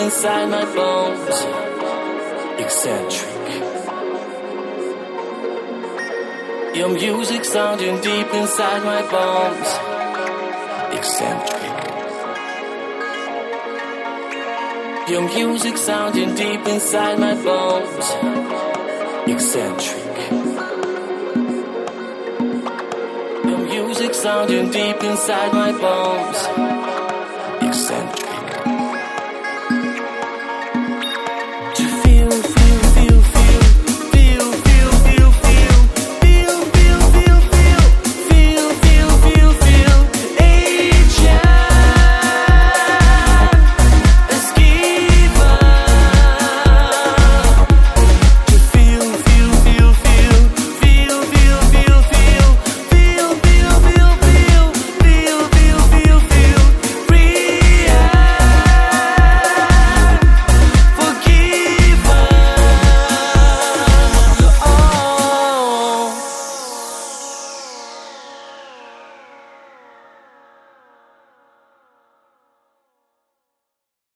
inside my bones. Eccentric. Your music sounding deep inside my bones. Eccentric. Your music sounding deep inside my bones. Eccentric. Your music sounding deep inside my bones. Eccentric.